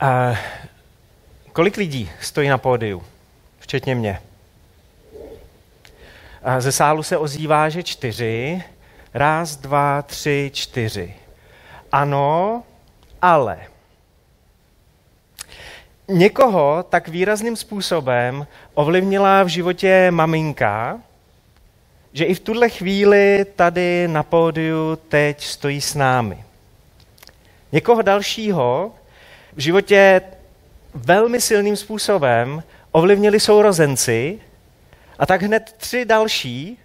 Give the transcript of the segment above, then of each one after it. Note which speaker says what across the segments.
Speaker 1: A kolik lidí stojí na pódiu, včetně mě? A ze sálu se ozývá, že čtyři. Raz, dva, tři, čtyři. Ano, ale. Někoho tak výrazným způsobem ovlivnila v životě maminka, že i v tuhle chvíli tady na pódiu teď stojí s námi. Někoho dalšího v životě velmi silným způsobem ovlivnili sourozenci a tak hned tři další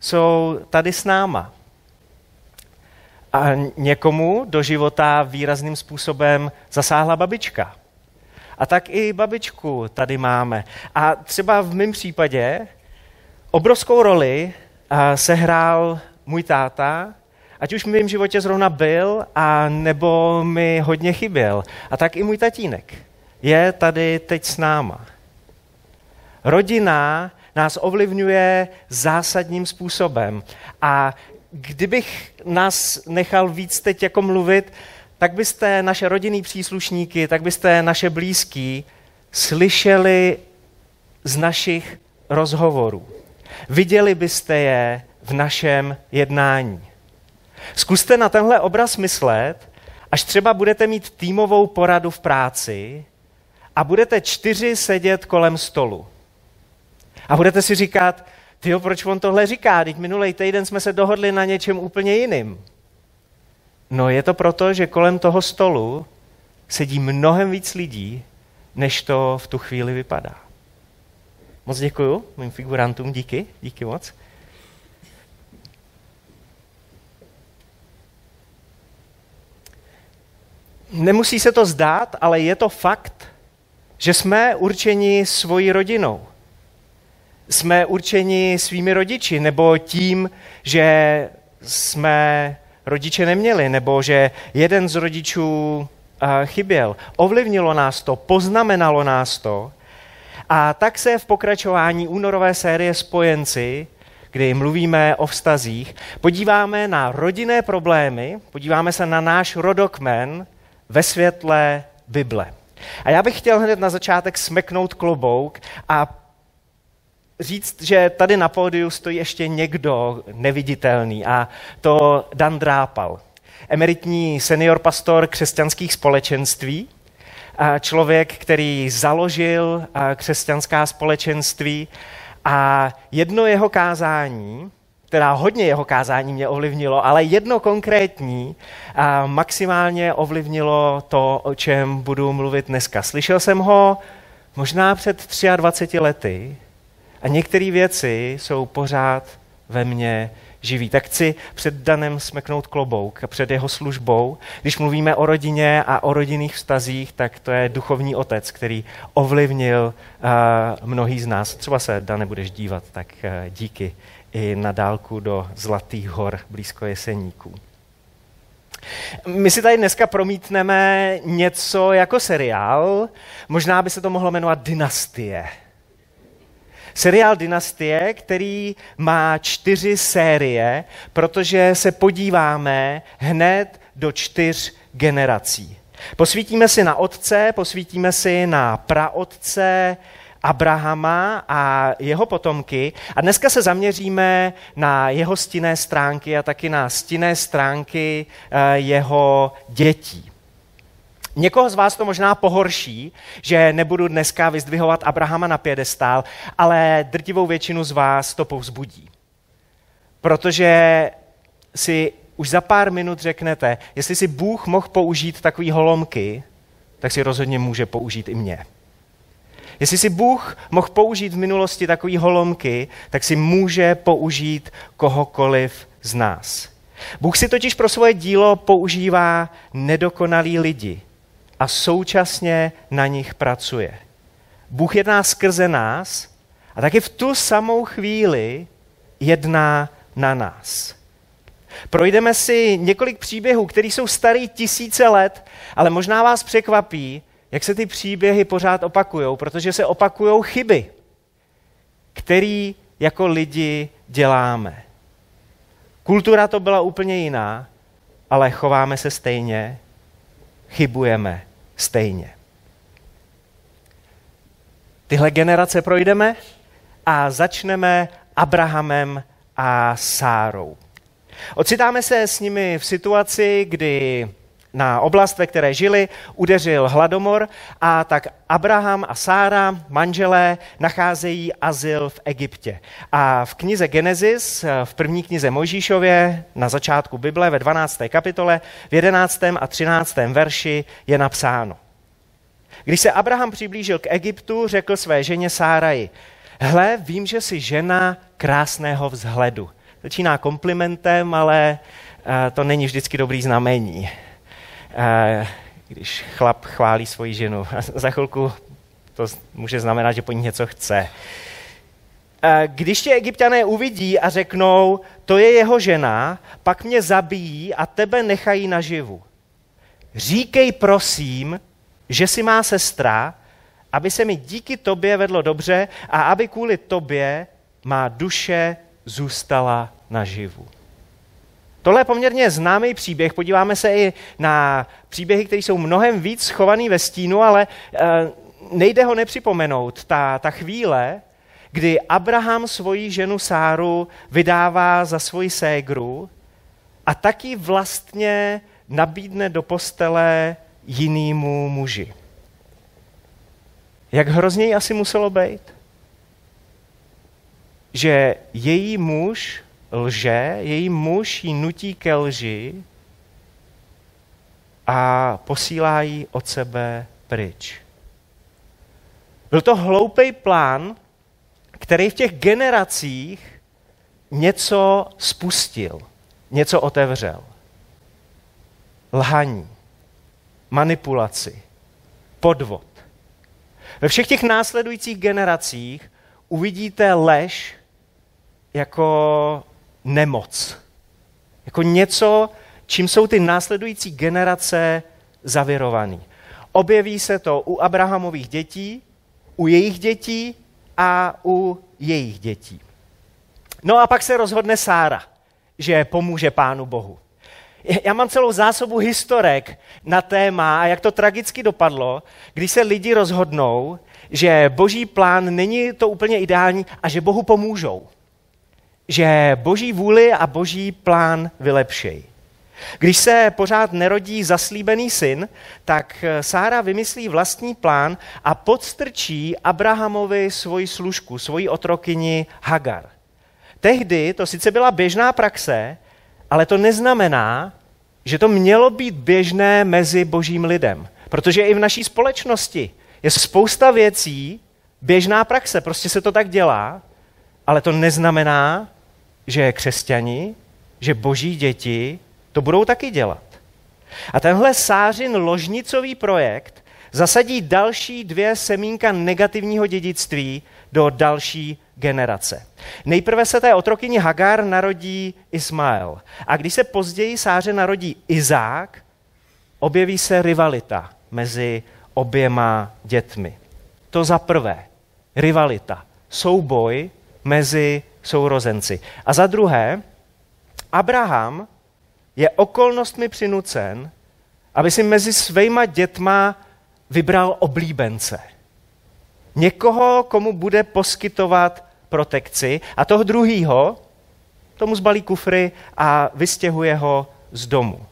Speaker 1: jsou tady s náma. A někomu do života výrazným způsobem zasáhla babička. A tak i babičku tady máme. A třeba v mém případě obrovskou roli sehrál můj táta, ať už v mém životě zrovna byl, a nebo mi hodně chyběl. A tak i můj tatínek je tady teď s náma. Rodina nás ovlivňuje zásadním způsobem. A kdybych nás nechal víc teď jako mluvit, tak byste naše rodinný příslušníky, tak byste naše blízký slyšeli z našich rozhovorů. Viděli byste je v našem jednání. Zkuste na tenhle obraz myslet, až třeba budete mít týmovou poradu v práci a budete čtyři sedět kolem stolu. A budete si říkat, tyjo, proč on tohle říká? Teď minulý týden jsme se dohodli na něčem úplně jiným. No je to proto, že kolem toho stolu sedí mnohem víc lidí, než to v tu chvíli vypadá. Moc děkuju mým figurantům, díky, díky moc. Nemusí se to zdát, ale je to fakt, že jsme určeni svojí rodinou. Jsme určeni svými rodiči, nebo tím, že jsme rodiče neměli, nebo že jeden z rodičů chyběl. Ovlivnilo nás to, poznamenalo nás to. A tak se v pokračování únorové série Spojenci, kdy mluvíme o vztazích, podíváme na rodinné problémy, podíváme se na náš rodokmen ve světle Bible. A já bych chtěl hned na začátek smeknout klobouk a říct, že tady na pódiu stojí ještě někdo neviditelný a to Dan Drápal, emeritní senior pastor křesťanských společenství, člověk, který založil křesťanská společenství a jedno jeho kázání, teda hodně jeho kázání mě ovlivnilo, ale jedno konkrétní a maximálně ovlivnilo to, o čem budu mluvit dneska. Slyšel jsem ho možná před 23 lety a některé věci jsou pořád ve mně živý. Tak chci před Danem smeknout klobouk před jeho službou. Když mluvíme o rodině a o rodinných vztazích, tak to je duchovní otec, který ovlivnil uh, mnohý z nás. Třeba se, Dane, budeš dívat, tak uh, díky i na dálku do Zlatých hor blízko Jeseníků. My si tady dneska promítneme něco jako seriál, možná by se to mohlo jmenovat Dynastie. Seriál Dynastie, který má čtyři série, protože se podíváme hned do čtyř generací. Posvítíme si na otce, posvítíme si na praotce, Abrahama a jeho potomky. A dneska se zaměříme na jeho stinné stránky a taky na stinné stránky eh, jeho dětí. Někoho z vás to možná pohorší, že nebudu dneska vyzdvihovat Abrahama na pědestál, ale drtivou většinu z vás to povzbudí. Protože si už za pár minut řeknete, jestli si Bůh mohl použít takový holomky, tak si rozhodně může použít i mě. Jestli si Bůh mohl použít v minulosti takový holomky, tak si může použít kohokoliv z nás. Bůh si totiž pro svoje dílo používá nedokonalý lidi a současně na nich pracuje. Bůh jedná skrze nás a taky v tu samou chvíli jedná na nás. Projdeme si několik příběhů, které jsou starý tisíce let, ale možná vás překvapí, jak se ty příběhy pořád opakují, protože se opakují chyby, které jako lidi děláme. Kultura to byla úplně jiná, ale chováme se stejně, chybujeme stejně. tyhle generace projdeme a začneme Abrahamem a Sárou. Ocitáme se s nimi v situaci, kdy na oblast, ve které žili, udeřil hladomor a tak Abraham a Sára, manželé, nacházejí azyl v Egyptě. A v knize Genesis, v první knize Mojžíšově, na začátku Bible, ve 12. kapitole, v 11. a 13. verši je napsáno. Když se Abraham přiblížil k Egyptu, řekl své ženě Sáraji, hle, vím, že jsi žena krásného vzhledu. Začíná komplimentem, ale uh, to není vždycky dobrý znamení. Když chlap chválí svoji ženu. Za chvilku to může znamenat, že po ní něco chce. Když tě egyptiané uvidí a řeknou, to je jeho žena, pak mě zabijí a tebe nechají naživu. Říkej prosím, že si má sestra, aby se mi díky tobě vedlo dobře a aby kvůli tobě má duše zůstala naživu. Tohle je poměrně známý příběh. Podíváme se i na příběhy, které jsou mnohem víc schovaný ve stínu, ale e, nejde ho nepřipomenout. Ta, ta chvíle, kdy Abraham svoji ženu Sáru vydává za svoji ségru a taky vlastně nabídne do postele jinému muži. Jak hrozně asi muselo být? Že její muž lže, její muž ji nutí ke lži a posílá ji od sebe pryč. Byl to hloupý plán, který v těch generacích něco spustil, něco otevřel. Lhaní, manipulaci, podvod. Ve všech těch následujících generacích uvidíte lež jako nemoc. Jako něco, čím jsou ty následující generace zavirovaný. Objeví se to u Abrahamových dětí, u jejich dětí a u jejich dětí. No a pak se rozhodne Sára, že pomůže Pánu Bohu. Já mám celou zásobu historek na téma, a jak to tragicky dopadlo, když se lidi rozhodnou, že boží plán není to úplně ideální a že Bohu pomůžou že boží vůli a boží plán vylepšej. Když se pořád nerodí zaslíbený syn, tak Sára vymyslí vlastní plán a podstrčí Abrahamovi svoji služku, svoji otrokyni Hagar. Tehdy to sice byla běžná praxe, ale to neznamená, že to mělo být běžné mezi božím lidem. Protože i v naší společnosti je spousta věcí, běžná praxe, prostě se to tak dělá, ale to neznamená, že křesťani, že boží děti to budou taky dělat. A tenhle Sářin ložnicový projekt zasadí další dvě semínka negativního dědictví do další generace. Nejprve se té otrokyni Hagar narodí Ismael. A když se později Sáře narodí Izák, objeví se rivalita mezi oběma dětmi. To za prvé, rivalita, souboj mezi sourozenci. A za druhé, Abraham je okolnostmi přinucen, aby si mezi svýma dětma vybral oblíbence. Někoho, komu bude poskytovat protekci a toho druhýho, tomu zbalí kufry a vystěhuje ho z domu.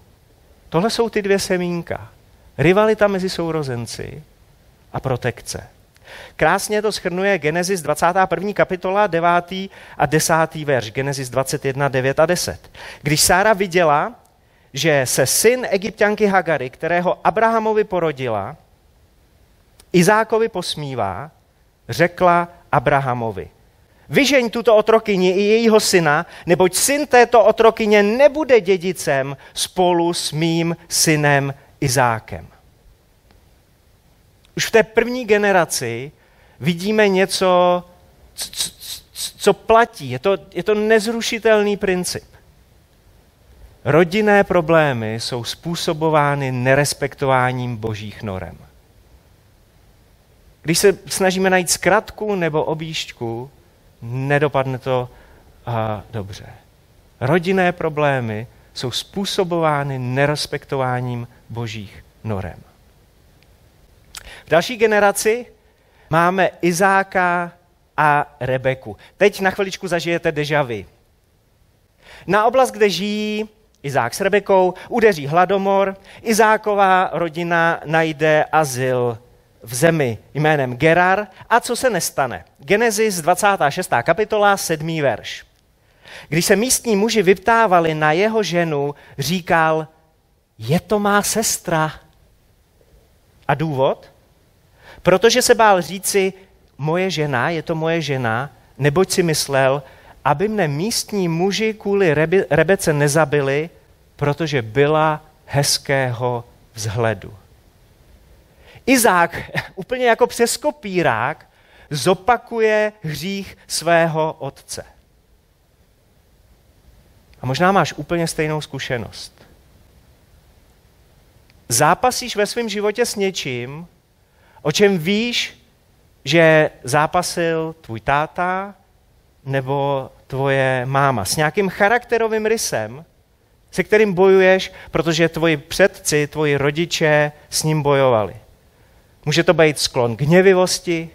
Speaker 1: Tohle jsou ty dvě semínka. Rivalita mezi sourozenci a protekce. Krásně to schrnuje Genesis 21. kapitola 9. a 10. verš, Genesis 21, 9 a 10. Když Sára viděla, že se syn egyptianky Hagary, kterého Abrahamovi porodila, Izákovi posmívá, řekla Abrahamovi, vyžeň tuto otrokyni i jejího syna, neboť syn této otrokyně nebude dědicem spolu s mým synem Izákem. Už v té první generaci vidíme něco, co platí. Je to, je to nezrušitelný princip. Rodinné problémy jsou způsobovány nerespektováním božích norem. Když se snažíme najít zkratku nebo objížďku, nedopadne to a, dobře. Rodinné problémy jsou způsobovány nerespektováním božích norem. V další generaci máme Izáka a Rebeku. Teď na chviličku zažijete dežavy. Na oblast, kde žijí Izák s Rebekou, udeří hladomor, Izáková rodina najde azyl v zemi jménem Gerar. A co se nestane? Genesis 26. kapitola, 7. verš. Když se místní muži vyptávali na jeho ženu, říkal, je to má sestra. A důvod? Protože se bál říci, moje žena, je to moje žena, neboť si myslel, aby mne místní muži kvůli Rebe, Rebece nezabili, protože byla hezkého vzhledu. Izák úplně jako přes kopírák zopakuje hřích svého otce. A možná máš úplně stejnou zkušenost. Zápasíš ve svém životě s něčím, o čem víš, že zápasil tvůj táta nebo tvoje máma. S nějakým charakterovým rysem, se kterým bojuješ, protože tvoji předci, tvoji rodiče s ním bojovali. Může to být sklon k hněvivosti,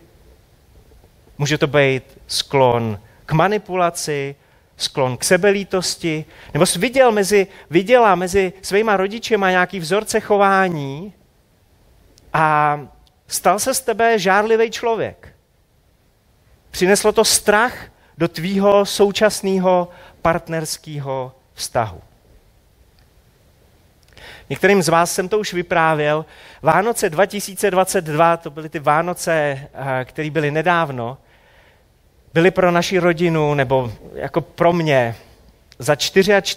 Speaker 1: může to být sklon k manipulaci, sklon k sebelítosti, nebo jsi viděl mezi, viděla mezi svýma rodičema nějaký vzorce chování a stal se z tebe žárlivý člověk. Přineslo to strach do tvýho současného partnerského vztahu. Některým z vás jsem to už vyprávěl. Vánoce 2022, to byly ty Vánoce, eh, které byly nedávno, byly pro naši rodinu, nebo jako pro mě, za čtyři a č...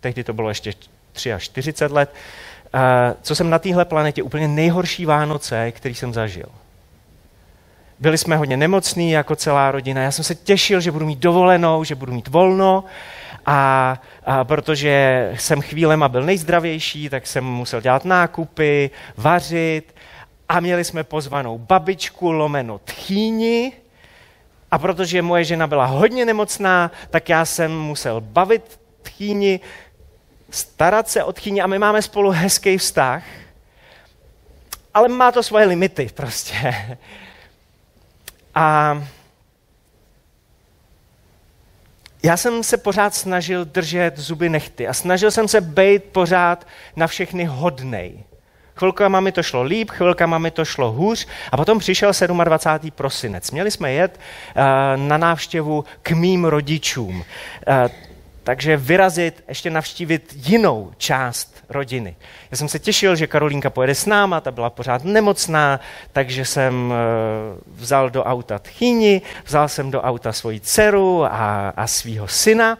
Speaker 1: tehdy to bylo ještě 43 let, uh, co jsem na téhle planetě úplně nejhorší Vánoce, který jsem zažil. Byli jsme hodně nemocní jako celá rodina. Já jsem se těšil, že budu mít dovolenou, že budu mít volno. A, a protože jsem chvílema byl nejzdravější, tak jsem musel dělat nákupy, vařit. A měli jsme pozvanou babičku lomeno tchýni, a protože moje žena byla hodně nemocná, tak já jsem musel bavit tchýni, starat se o tchýni a my máme spolu hezký vztah. Ale má to svoje limity prostě. A já jsem se pořád snažil držet zuby nechty a snažil jsem se být pořád na všechny hodnej. Chvilkama mi to šlo líp, chvilkama mi to šlo hůř a potom přišel 27. prosinec. Měli jsme jet uh, na návštěvu k mým rodičům. Uh, takže vyrazit, ještě navštívit jinou část rodiny. Já jsem se těšil, že Karolínka pojede s náma, ta byla pořád nemocná, takže jsem uh, vzal do auta tchýni, vzal jsem do auta svoji dceru a, a svého syna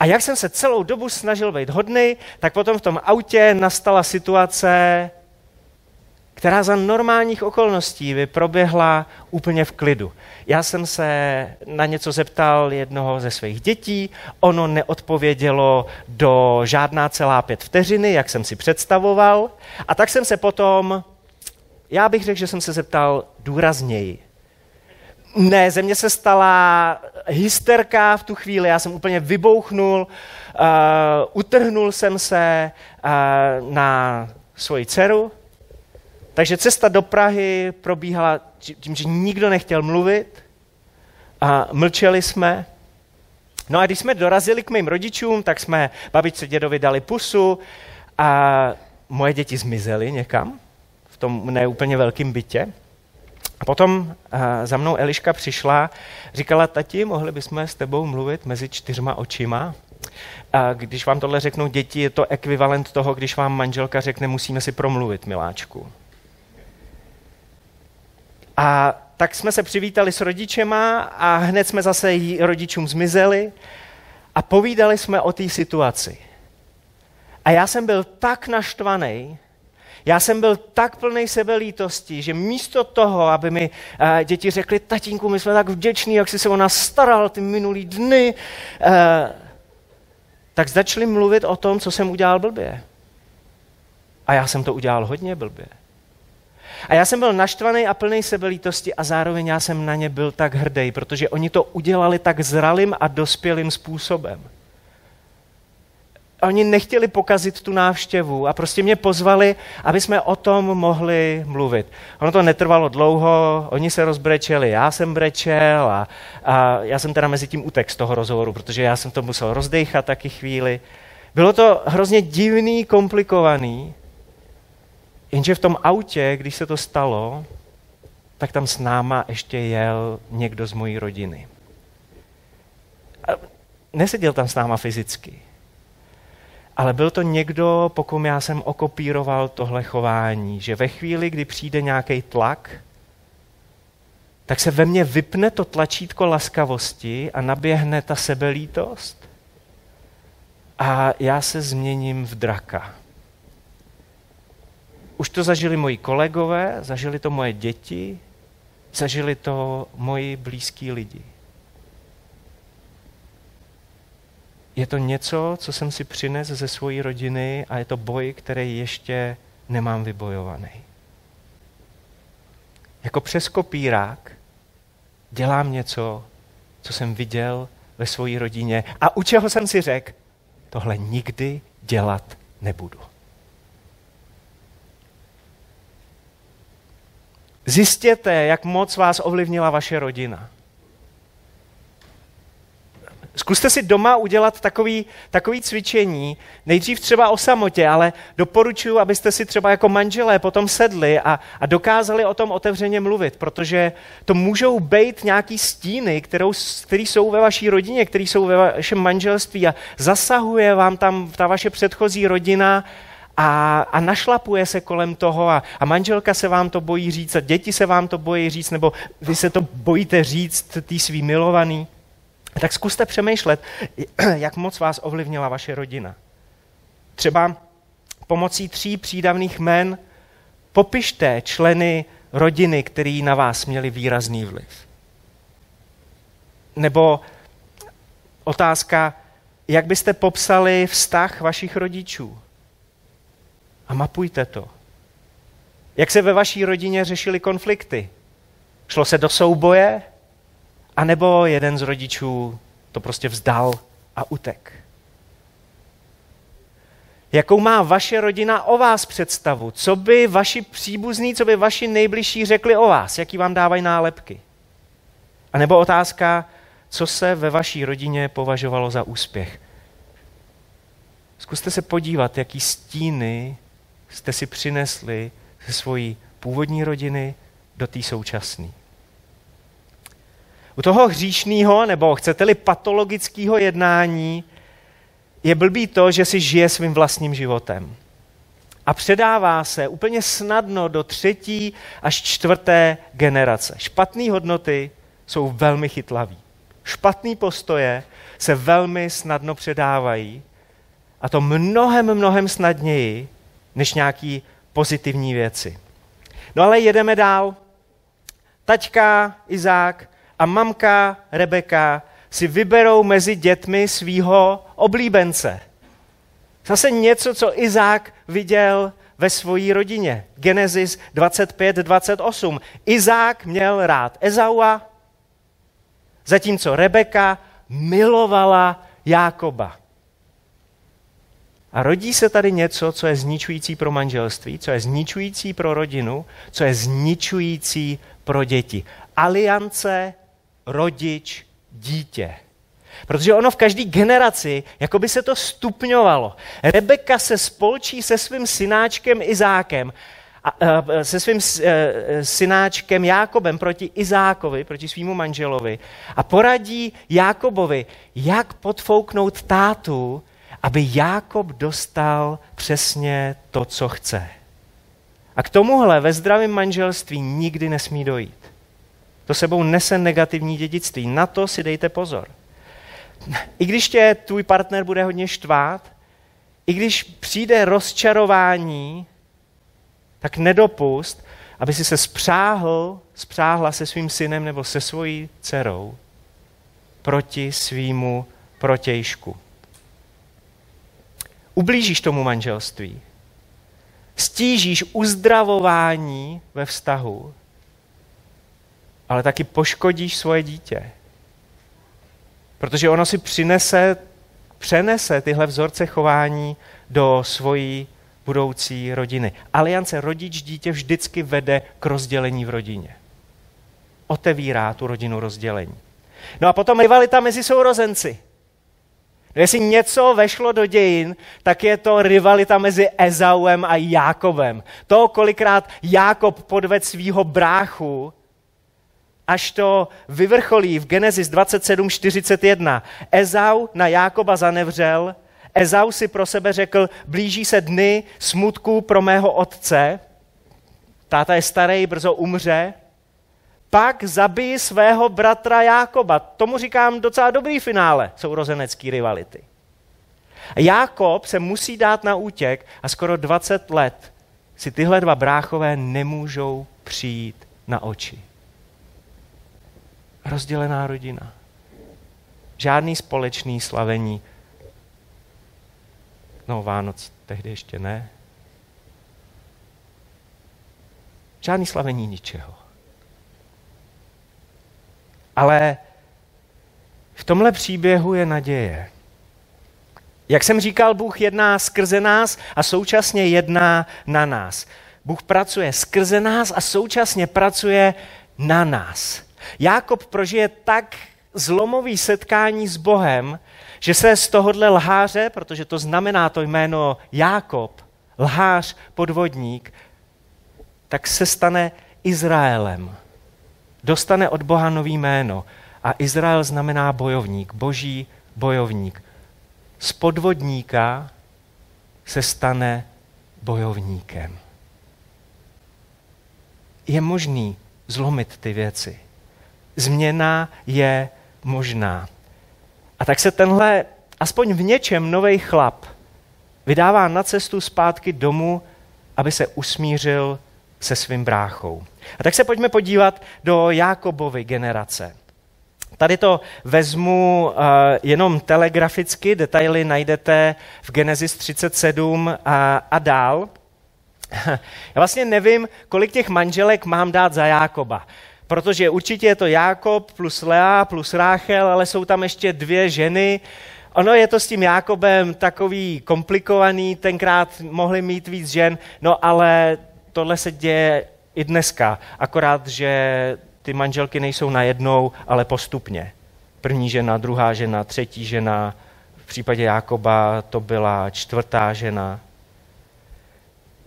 Speaker 1: a jak jsem se celou dobu snažil být hodný, tak potom v tom autě nastala situace, která za normálních okolností by proběhla úplně v klidu. Já jsem se na něco zeptal jednoho ze svých dětí, ono neodpovědělo do žádná celá pět vteřiny, jak jsem si představoval, a tak jsem se potom, já bych řekl, že jsem se zeptal důrazněji. Ne, ze mě se stala hysterka v tu chvíli, já jsem úplně vybouchnul, uh, utrhnul jsem se uh, na svoji dceru, takže cesta do Prahy probíhala tím, že nikdo nechtěl mluvit a mlčeli jsme. No a když jsme dorazili k mým rodičům, tak jsme babičce dědovi dali pusu a moje děti zmizely někam v tom neúplně velkém bytě. A potom uh, za mnou Eliška přišla, říkala, tati, mohli bychom s tebou mluvit mezi čtyřma očima? A když vám tohle řeknou děti, je to ekvivalent toho, když vám manželka řekne, musíme si promluvit, miláčku. A tak jsme se přivítali s rodičema a hned jsme zase rodičům zmizeli a povídali jsme o té situaci. A já jsem byl tak naštvaný, já jsem byl tak plný sebelítosti, že místo toho, aby mi uh, děti řekly, tatínku, my jsme tak vděční, jak jsi se o nás staral ty minulý dny, uh, tak začali mluvit o tom, co jsem udělal blbě. A já jsem to udělal hodně blbě. A já jsem byl naštvaný a plný sebelítosti a zároveň já jsem na ně byl tak hrdý, protože oni to udělali tak zralým a dospělým způsobem. oni nechtěli pokazit tu návštěvu a prostě mě pozvali, aby jsme o tom mohli mluvit. Ono to netrvalo dlouho, oni se rozbrečeli, já jsem brečel a, a já jsem teda mezi tím utek z toho rozhovoru, protože já jsem to musel rozdechat taky chvíli. Bylo to hrozně divný, komplikovaný, jenže v tom autě, když se to stalo, tak tam s náma ještě jel někdo z mojí rodiny. A neseděl tam s náma fyzicky, ale byl to někdo, po kom já jsem okopíroval tohle chování, že ve chvíli, kdy přijde nějaký tlak, tak se ve mně vypne to tlačítko laskavosti a naběhne ta sebelítost a já se změním v draka. Už to zažili moji kolegové, zažili to moje děti, zažili to moji blízkí lidi. Je to něco, co jsem si přinesl ze své rodiny a je to boj, který ještě nemám vybojovaný. Jako přes kopírák dělám něco, co jsem viděl ve své rodině a u čeho jsem si řekl, tohle nikdy dělat nebudu. Zjistěte, jak moc vás ovlivnila vaše rodina. Zkuste si doma udělat takový, takový cvičení, nejdřív třeba o samotě, ale doporučuji, abyste si třeba jako manželé potom sedli a, a dokázali o tom otevřeně mluvit, protože to můžou být nějaký stíny, kterou, který jsou ve vaší rodině, které jsou ve vašem manželství a zasahuje vám tam ta vaše předchozí rodina a, a našlapuje se kolem toho a, a manželka se vám to bojí říct a děti se vám to bojí říct, nebo vy se to bojíte říct tý svý milovaný. Tak zkuste přemýšlet, jak moc vás ovlivnila vaše rodina. Třeba pomocí tří přídavných jmen popište členy rodiny, který na vás měli výrazný vliv. Nebo otázka, jak byste popsali vztah vašich rodičů? A mapujte to. Jak se ve vaší rodině řešily konflikty? Šlo se do souboje? A nebo jeden z rodičů to prostě vzdal a utek? Jakou má vaše rodina o vás představu? Co by vaši příbuzní, co by vaši nejbližší řekli o vás? Jaký vám dávají nálepky? A nebo otázka, co se ve vaší rodině považovalo za úspěch? Zkuste se podívat, jaký stíny jste si přinesli ze svojí původní rodiny do té současné. U toho hříšného, nebo chcete-li patologického jednání, je blbý to, že si žije svým vlastním životem. A předává se úplně snadno do třetí až čtvrté generace. Špatné hodnoty jsou velmi chytlaví. Špatné postoje se velmi snadno předávají a to mnohem, mnohem snadněji, než nějaký pozitivní věci. No ale jedeme dál. Taťka Izák a mamka Rebeka si vyberou mezi dětmi svého oblíbence. Zase něco, co Izák viděl ve své rodině. Genesis 25-28. Izák měl rád Ezaua, zatímco Rebeka milovala Jákoba. A rodí se tady něco, co je zničující pro manželství, co je zničující pro rodinu, co je zničující pro děti. Aliance rodič, dítě. Protože ono v každé generaci, jako by se to stupňovalo. Rebeka se spolčí se svým synáčkem Izákem, a, a, se svým e, synáčkem Jákobem proti Izákovi, proti svýmu manželovi a poradí Jákobovi, jak podfouknout tátu, aby Jákob dostal přesně to, co chce. A k tomuhle ve zdravém manželství nikdy nesmí dojít. To sebou nese negativní dědictví. Na to si dejte pozor. I když tě tvůj partner bude hodně štvát, i když přijde rozčarování, tak nedopust, aby si se spřáhl, spřáhla se svým synem nebo se svojí dcerou proti svýmu protějšku. Ublížíš tomu manželství, stížíš uzdravování ve vztahu, ale taky poškodíš svoje dítě. Protože ono si přinese přenese tyhle vzorce chování do svojí budoucí rodiny. Aliance rodič-dítě vždycky vede k rozdělení v rodině. Otevírá tu rodinu rozdělení. No a potom rivalita mezi sourozenci. Jestli něco vešlo do dějin, tak je to rivalita mezi Ezauem a Jákobem. To, kolikrát Jákob podved svýho bráchu, až to vyvrcholí v Genesis 27.41. Ezau na Jákoba zanevřel, Ezau si pro sebe řekl, blíží se dny smutku pro mého otce, táta je starý, brzo umře, pak zabij svého bratra Jákoba. Tomu říkám docela dobrý finále sourozenecký rivality. Jákob se musí dát na útěk a skoro 20 let si tyhle dva bráchové nemůžou přijít na oči. Rozdělená rodina. Žádný společný slavení. No, Vánoc tehdy ještě ne. Žádný slavení ničeho. Ale v tomhle příběhu je naděje. Jak jsem říkal, Bůh jedná skrze nás a současně jedná na nás. Bůh pracuje skrze nás a současně pracuje na nás. Jákob prožije tak zlomový setkání s Bohem, že se z tohohle lháře, protože to znamená to jméno Jákob, lhář, podvodník, tak se stane Izraelem dostane od Boha nový jméno. A Izrael znamená bojovník, boží bojovník. Z podvodníka se stane bojovníkem. Je možný zlomit ty věci. Změna je možná. A tak se tenhle, aspoň v něčem, nový chlap vydává na cestu zpátky domů, aby se usmířil se svým bráchou. A tak se pojďme podívat do Jákobovy generace. Tady to vezmu uh, jenom telegraficky, detaily najdete v Genesis 37 a, a dál. Já vlastně nevím, kolik těch manželek mám dát za Jákoba, protože určitě je to Jákob plus Lea plus Ráchel, ale jsou tam ještě dvě ženy. Ono je to s tím Jákobem takový komplikovaný, tenkrát mohli mít víc žen, no ale tohle se děje i dneska, akorát, že ty manželky nejsou najednou, ale postupně. První žena, druhá žena, třetí žena, v případě Jákoba to byla čtvrtá žena.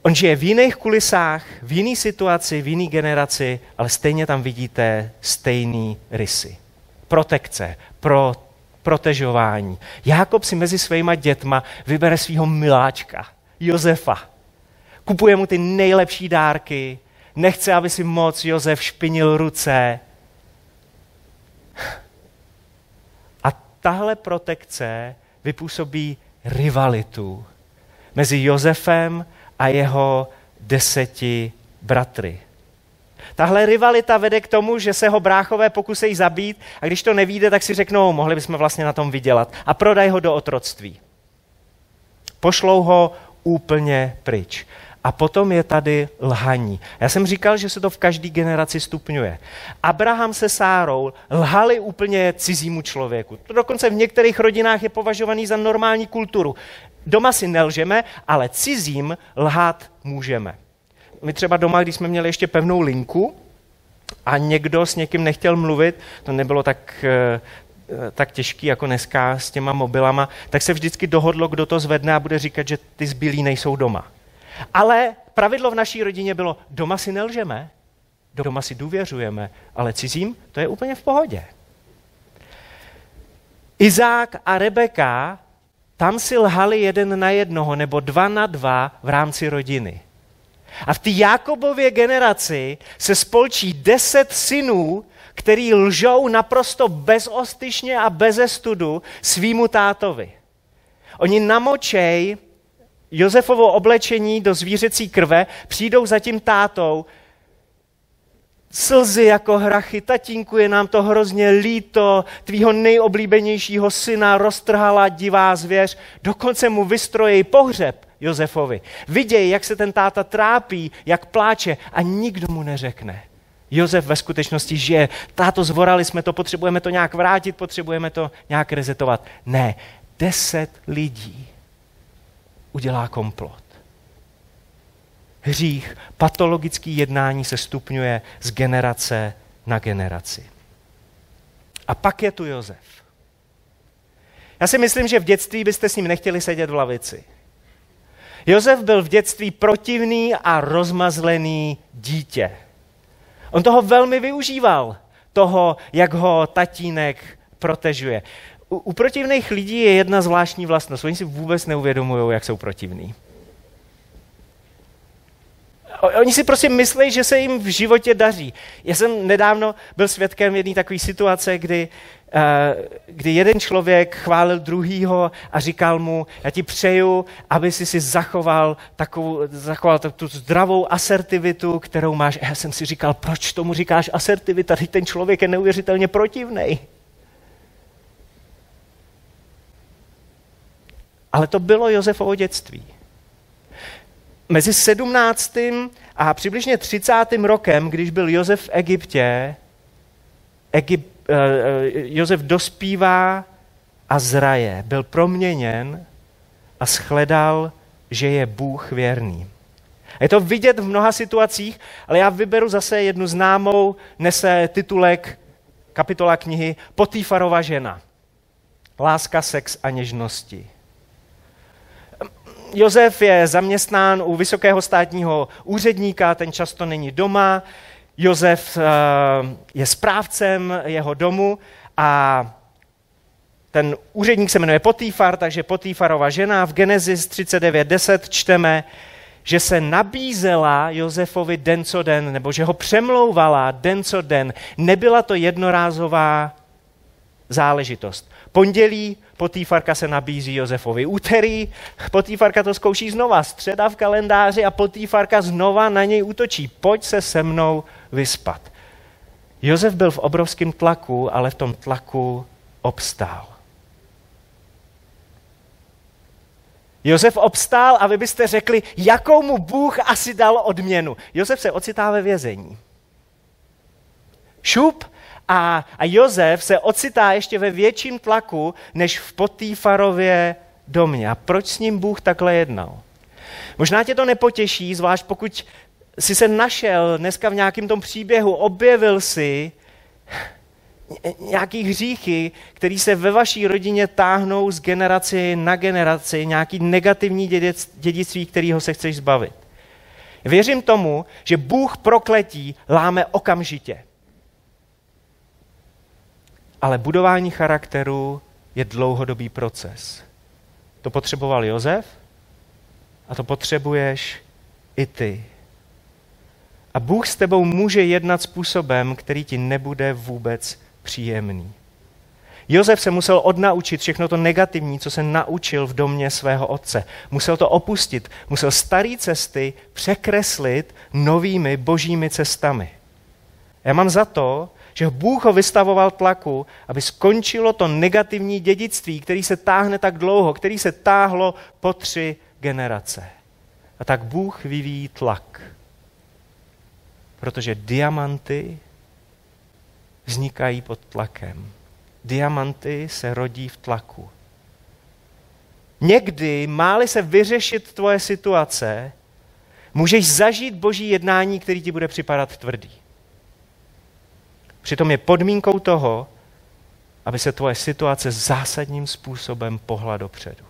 Speaker 1: On žije v jiných kulisách, v jiné situaci, v jiné generaci, ale stejně tam vidíte stejný rysy. Protekce, pro, protežování. Jákob si mezi svýma dětma vybere svého miláčka, Josefa. Kupuje mu ty nejlepší dárky, nechce, aby si moc Josef špinil ruce. A tahle protekce vypůsobí rivalitu mezi Josefem a jeho deseti bratry. Tahle rivalita vede k tomu, že se ho bráchové pokusí zabít a když to nevíde, tak si řeknou, mohli bychom vlastně na tom vydělat a prodaj ho do otroctví. Pošlou ho úplně pryč. A potom je tady lhaní. Já jsem říkal, že se to v každé generaci stupňuje. Abraham se Sárou lhali úplně cizímu člověku. To dokonce v některých rodinách je považovaný za normální kulturu. Doma si nelžeme, ale cizím lhát můžeme. My třeba doma, když jsme měli ještě pevnou linku a někdo s někým nechtěl mluvit, to nebylo tak, eh, tak těžký jako dneska s těma mobilama, tak se vždycky dohodlo, kdo to zvedne a bude říkat, že ty zbylí nejsou doma. Ale pravidlo v naší rodině bylo, doma si nelžeme, doma si důvěřujeme, ale cizím to je úplně v pohodě. Izák a Rebeka tam si lhali jeden na jednoho nebo dva na dva v rámci rodiny. A v té Jákobově generaci se spolčí deset synů, který lžou naprosto bezostyšně a beze studu svýmu tátovi. Oni namočej Josefovo oblečení do zvířecí krve, přijdou za tím tátou, slzy jako hrachy, tatínku, je nám to hrozně líto, tvýho nejoblíbenějšího syna roztrhala divá zvěř, dokonce mu vystrojí pohřeb Josefovi. Vidějí, jak se ten táta trápí, jak pláče a nikdo mu neřekne. Josef ve skutečnosti žije. Táto, zvorali jsme to, potřebujeme to nějak vrátit, potřebujeme to nějak rezetovat. Ne, deset lidí udělá komplot. Hřích, patologický jednání se stupňuje z generace na generaci. A pak je tu Jozef. Já si myslím, že v dětství byste s ním nechtěli sedět v lavici. Jozef byl v dětství protivný a rozmazlený dítě. On toho velmi využíval, toho, jak ho tatínek protežuje. U, u protivných lidí je jedna zvláštní vlastnost. Oni si vůbec neuvědomují, jak jsou protivní. Oni si prostě myslí, že se jim v životě daří. Já jsem nedávno byl svědkem jedné takové situace, kdy, uh, kdy jeden člověk chválil druhýho a říkal mu, já ti přeju, aby si si zachoval, takovou, zachoval tu zdravou asertivitu, kterou máš. A já jsem si říkal, proč tomu říkáš asertivita? Teď ten člověk je neuvěřitelně protivný. Ale to bylo Josefovo dětství mezi 17. a přibližně 30. rokem, když byl Josef v Egyptě, Egypt, uh, Josef dospívá a zraje, byl proměněn a shledal, že je Bůh věrný. Je to vidět v mnoha situacích, ale já vyberu zase jednu známou, nese titulek kapitola knihy Potýfarova žena. Láska, sex a něžnosti. Josef je zaměstnán u vysokého státního úředníka, ten často není doma. Josef eh, je správcem jeho domu a ten úředník se jmenuje Potýfar, takže Potýfarova žena. V Genesis 39.10 čteme, že se nabízela Josefovi den co den, nebo že ho přemlouvala den co den. Nebyla to jednorázová záležitost. Pondělí Potýfarka se nabízí Josefovi. Úterý Potýfarka to zkouší znova. Středa v kalendáři a Potýfarka znova na něj útočí. Pojď se se mnou vyspat. Josef byl v obrovském tlaku, ale v tom tlaku obstál. Josef obstál a vy byste řekli, jakou mu Bůh asi dal odměnu. Josef se ocitá ve vězení. Šup a, a Jozef se ocitá ještě ve větším tlaku, než v Potýfarově domě. A proč s ním Bůh takhle jednal? Možná tě to nepotěší, zvlášť pokud jsi se našel dneska v nějakém tom příběhu, objevil si nějaký hříchy, které se ve vaší rodině táhnou z generaci na generaci, nějaký negativní dědictví, kterého se chceš zbavit. Věřím tomu, že Bůh prokletí láme okamžitě. Ale budování charakteru je dlouhodobý proces. To potřeboval Jozef a to potřebuješ i ty. A Bůh s tebou může jednat způsobem, který ti nebude vůbec příjemný. Jozef se musel odnaučit všechno to negativní, co se naučil v domě svého otce. Musel to opustit, musel staré cesty překreslit novými božími cestami. Já mám za to, že Bůh ho vystavoval tlaku, aby skončilo to negativní dědictví, který se táhne tak dlouho, který se táhlo po tři generace. A tak Bůh vyvíjí tlak. Protože diamanty vznikají pod tlakem. Diamanty se rodí v tlaku. Někdy, máli se vyřešit tvoje situace, můžeš zažít boží jednání, který ti bude připadat tvrdý. Přitom je podmínkou toho, aby se tvoje situace zásadním způsobem pohla dopředu.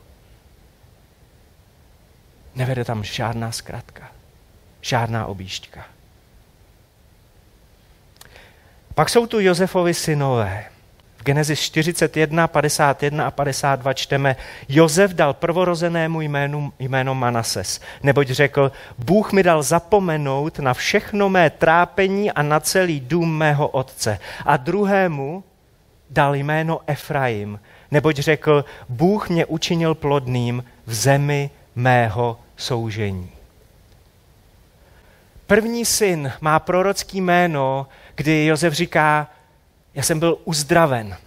Speaker 1: Nevede tam žádná zkratka, žádná objížďka. Pak jsou tu Josefovi synové. Genesis 41, 51 a 52 čteme, Josef dal prvorozenému jménu, jméno Manases, neboť řekl, Bůh mi dal zapomenout na všechno mé trápení a na celý dům mého otce. A druhému dal jméno Efraim, neboť řekl, Bůh mě učinil plodným v zemi mého soužení. První syn má prorocký jméno, kdy Josef říká, já jsem byl uzdraven.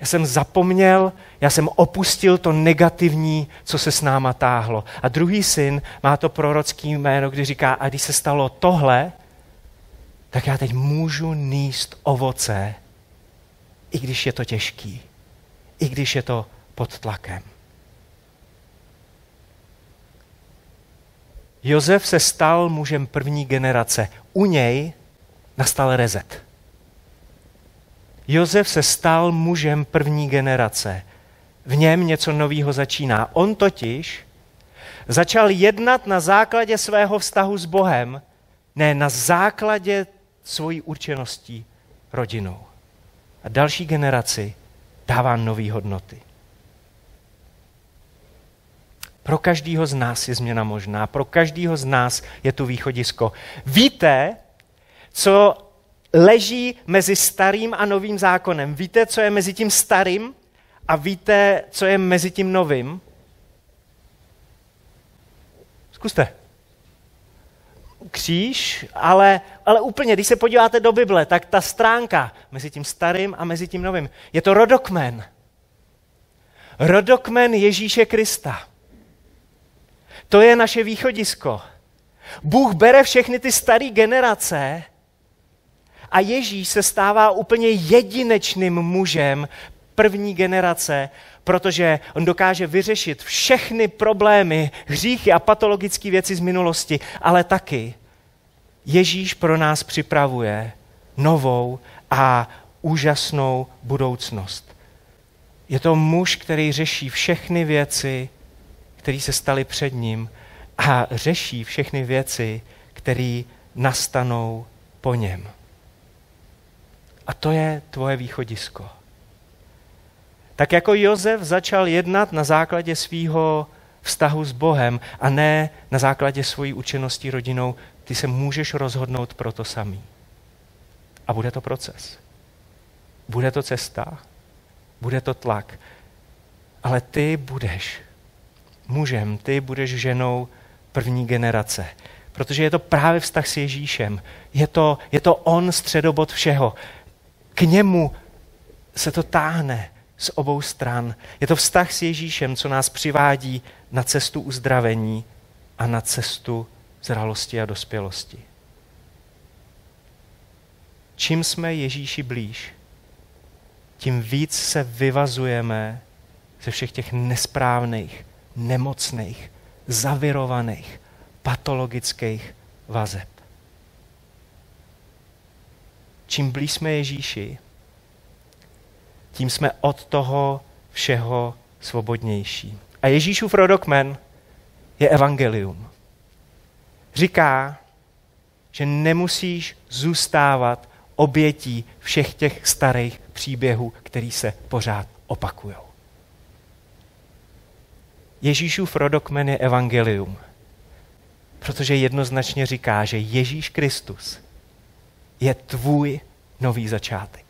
Speaker 1: Já jsem zapomněl, já jsem opustil to negativní, co se s náma táhlo. A druhý syn má to prorocký jméno, kdy říká, a když se stalo tohle, tak já teď můžu níst ovoce, i když je to těžký, i když je to pod tlakem. Josef se stal mužem první generace. U něj nastal rezet. Josef se stal mužem první generace. V něm něco nového začíná. On totiž začal jednat na základě svého vztahu s Bohem, ne na základě svojí určeností rodinou. A další generaci dává nové hodnoty. Pro každého z nás je změna možná, pro každého z nás je tu východisko. Víte, co leží mezi starým a novým zákonem? Víte, co je mezi tím starým a víte, co je mezi tím novým? Zkuste. Kříž, ale, ale úplně, když se podíváte do Bible, tak ta stránka mezi tím starým a mezi tím novým, je to rodokmen. Rodokmen Ježíše Krista. To je naše východisko. Bůh bere všechny ty staré generace a Ježíš se stává úplně jedinečným mužem první generace, protože on dokáže vyřešit všechny problémy, hříchy a patologické věci z minulosti, ale taky Ježíš pro nás připravuje novou a úžasnou budoucnost. Je to muž, který řeší všechny věci, které se staly před ním a řeší všechny věci, které nastanou po něm. A to je tvoje východisko. Tak jako Jozef začal jednat na základě svého vztahu s Bohem a ne na základě svojí učenosti rodinou, ty se můžeš rozhodnout pro to samý. A bude to proces. Bude to cesta. Bude to tlak. Ale ty budeš mužem, ty budeš ženou první generace. Protože je to právě vztah s Ježíšem. Je to, je to on středobod všeho. K němu se to táhne z obou stran. Je to vztah s Ježíšem, co nás přivádí na cestu uzdravení a na cestu zralosti a dospělosti. Čím jsme Ježíši blíž, tím víc se vyvazujeme ze všech těch nesprávných, nemocných, zavirovaných, patologických vazeb. Čím blíž jsme Ježíši, tím jsme od toho všeho svobodnější. A Ježíšův rodokmen je evangelium. Říká, že nemusíš zůstávat obětí všech těch starých příběhů, který se pořád opakují. Ježíšův rodokmen je evangelium, protože jednoznačně říká, že Ježíš Kristus je tvůj nový začátek.